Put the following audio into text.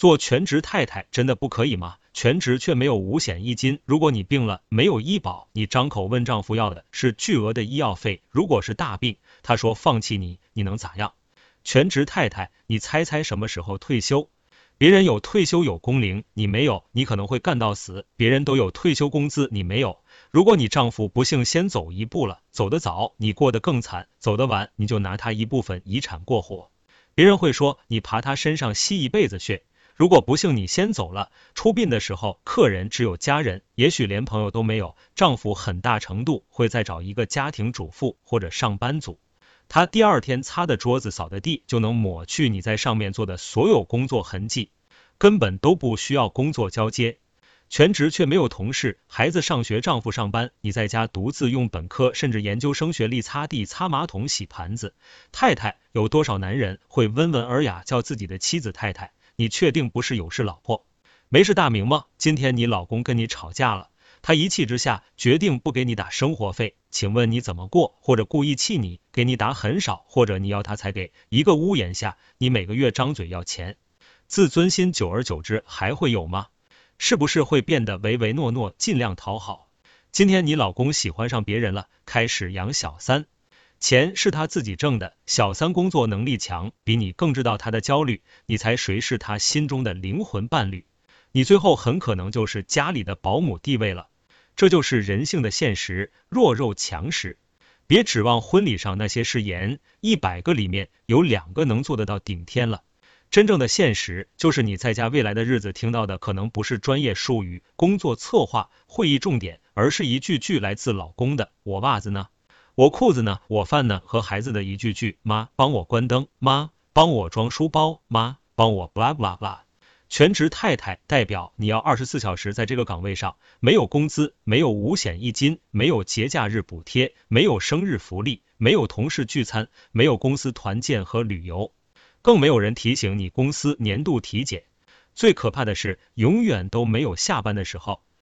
做全职太太真的不可以吗？全职却没有五险一金，如果你病了没有医保，你张口问丈夫要的是巨额的医药费。如果是大病，他说放弃你，你能咋样？全职太太，你猜猜什么时候退休？别人有退休有工龄，你没有，你可能会干到死。别人都有退休工资，你没有。如果你丈夫不幸先走一步了，走得早，你过得更惨；走得晚，你就拿他一部分遗产过活。别人会说你爬他身上吸一辈子血。如果不幸你先走了，出殡的时候，客人只有家人，也许连朋友都没有。丈夫很大程度会再找一个家庭主妇或者上班族。他第二天擦的桌子、扫的地，就能抹去你在上面做的所有工作痕迹，根本都不需要工作交接。全职却没有同事，孩子上学，丈夫上班，你在家独自用本科甚至研究生学历擦地、擦马桶、洗盘子。太太，有多少男人会温文尔雅叫自己的妻子太太？你确定不是有事老婆？没事大明吗？今天你老公跟你吵架了。他一气之下决定不给你打生活费，请问你怎么过？或者故意气你，给你打很少，或者你要他才给。一个屋檐下，你每个月张嘴要钱，自尊心久而久之还会有吗？是不是会变得唯唯诺诺，尽量讨好？今天你老公喜欢上别人了，开始养小三，钱是他自己挣的，小三工作能力强，比你更知道他的焦虑，你猜谁是他心中的灵魂伴侣？你最后很可能就是家里的保姆地位了，这就是人性的现实，弱肉强食。别指望婚礼上那些誓言，一百个里面有两个能做得到顶天了。真正的现实就是你在家未来的日子听到的可能不是专业术语、工作策划、会议重点，而是一句句来自老公的“我袜子呢？我裤子呢？我饭呢？”和孩子的一句句“妈，帮我关灯，妈，帮我装书包，妈，帮我 blah blah blah”。全职太太代表你要二十四小时在这个岗位上，没有工资，没有五险一金，没有节假日补贴，没有生日福利，没有同事聚餐，没有公司团建和旅游，更没有人提醒你公司年度体检。最可怕的是，永远都没有下班的时候。